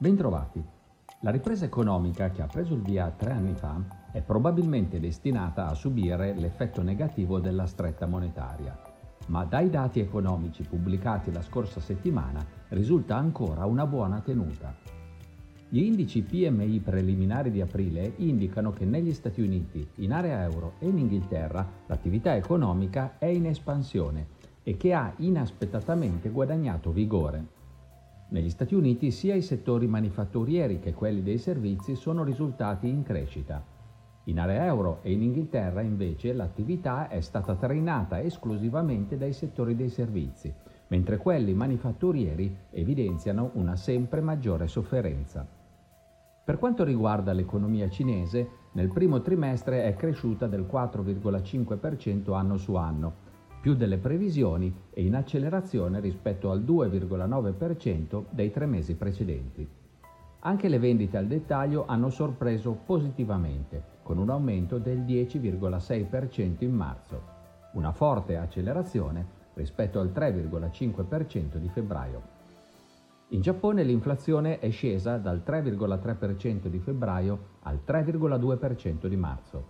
Bentrovati. La ripresa economica che ha preso il via tre anni fa è probabilmente destinata a subire l'effetto negativo della stretta monetaria, ma dai dati economici pubblicati la scorsa settimana risulta ancora una buona tenuta. Gli indici PMI preliminari di aprile indicano che negli Stati Uniti, in area euro e in Inghilterra l'attività economica è in espansione e che ha inaspettatamente guadagnato vigore. Negli Stati Uniti sia i settori manifatturieri che quelli dei servizi sono risultati in crescita. In area euro e in Inghilterra invece l'attività è stata trainata esclusivamente dai settori dei servizi, mentre quelli manifatturieri evidenziano una sempre maggiore sofferenza. Per quanto riguarda l'economia cinese, nel primo trimestre è cresciuta del 4,5% anno su anno, più delle previsioni e in accelerazione rispetto al 2,9% dei tre mesi precedenti. Anche le vendite al dettaglio hanno sorpreso positivamente, con un aumento del 10,6% in marzo, una forte accelerazione rispetto al 3,5% di febbraio. In Giappone l'inflazione è scesa dal 3,3% di febbraio al 3,2% di marzo.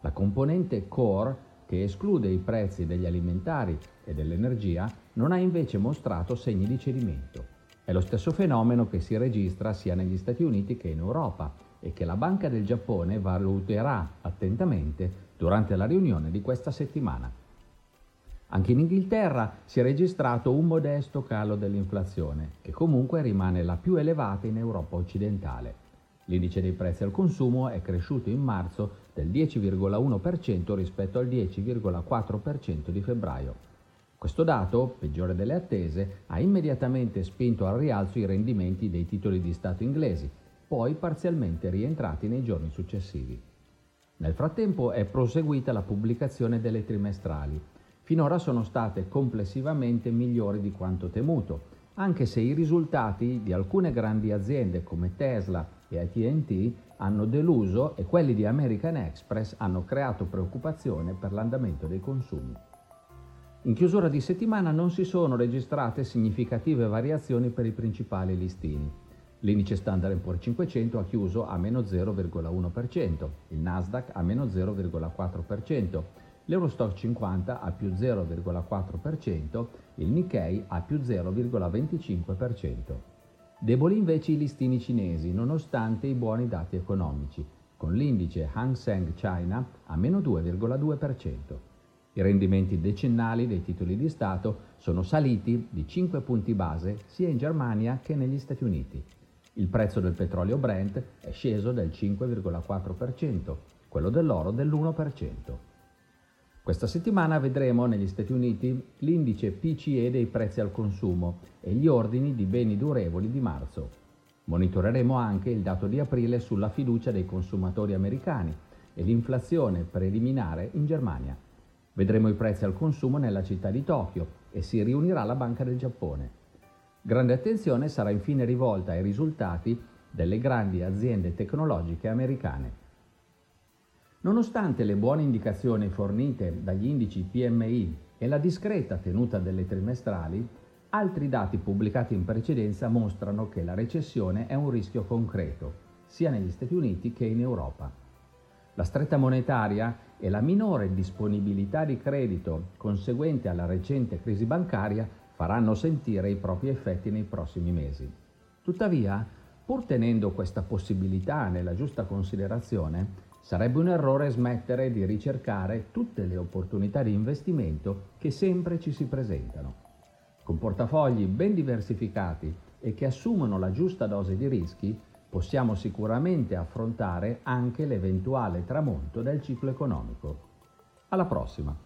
La componente core che esclude i prezzi degli alimentari e dell'energia, non ha invece mostrato segni di cedimento. È lo stesso fenomeno che si registra sia negli Stati Uniti che in Europa e che la Banca del Giappone valuterà attentamente durante la riunione di questa settimana. Anche in Inghilterra si è registrato un modesto calo dell'inflazione, che comunque rimane la più elevata in Europa occidentale. L'indice dei prezzi al consumo è cresciuto in marzo del 10,1% rispetto al 10,4% di febbraio. Questo dato, peggiore delle attese, ha immediatamente spinto al rialzo i rendimenti dei titoli di Stato inglesi, poi parzialmente rientrati nei giorni successivi. Nel frattempo è proseguita la pubblicazione delle trimestrali. Finora sono state complessivamente migliori di quanto temuto, anche se i risultati di alcune grandi aziende come Tesla e ATT hanno deluso e quelli di American Express hanno creato preoccupazione per l'andamento dei consumi. In chiusura di settimana non si sono registrate significative variazioni per i principali listini. L'indice Standard Poor's 500 ha chiuso a meno 0,1%, il Nasdaq a meno 0,4%, l'Eurostock 50 a più 0,4%, il Nikkei a più 0,25%. Deboli invece i listini cinesi, nonostante i buoni dati economici, con l'indice Hang Seng China a meno 2,2%. I rendimenti decennali dei titoli di Stato sono saliti di 5 punti base sia in Germania che negli Stati Uniti. Il prezzo del petrolio Brent è sceso del 5,4%, quello dell'oro dell'1%. Questa settimana vedremo negli Stati Uniti l'indice PCE dei prezzi al consumo e gli ordini di beni durevoli di marzo. Monitoreremo anche il dato di aprile sulla fiducia dei consumatori americani e l'inflazione preliminare in Germania. Vedremo i prezzi al consumo nella città di Tokyo e si riunirà la Banca del Giappone. Grande attenzione sarà infine rivolta ai risultati delle grandi aziende tecnologiche americane. Nonostante le buone indicazioni fornite dagli indici PMI e la discreta tenuta delle trimestrali, altri dati pubblicati in precedenza mostrano che la recessione è un rischio concreto, sia negli Stati Uniti che in Europa. La stretta monetaria e la minore disponibilità di credito conseguente alla recente crisi bancaria faranno sentire i propri effetti nei prossimi mesi. Tuttavia, pur tenendo questa possibilità nella giusta considerazione, Sarebbe un errore smettere di ricercare tutte le opportunità di investimento che sempre ci si presentano. Con portafogli ben diversificati e che assumono la giusta dose di rischi, possiamo sicuramente affrontare anche l'eventuale tramonto del ciclo economico. Alla prossima!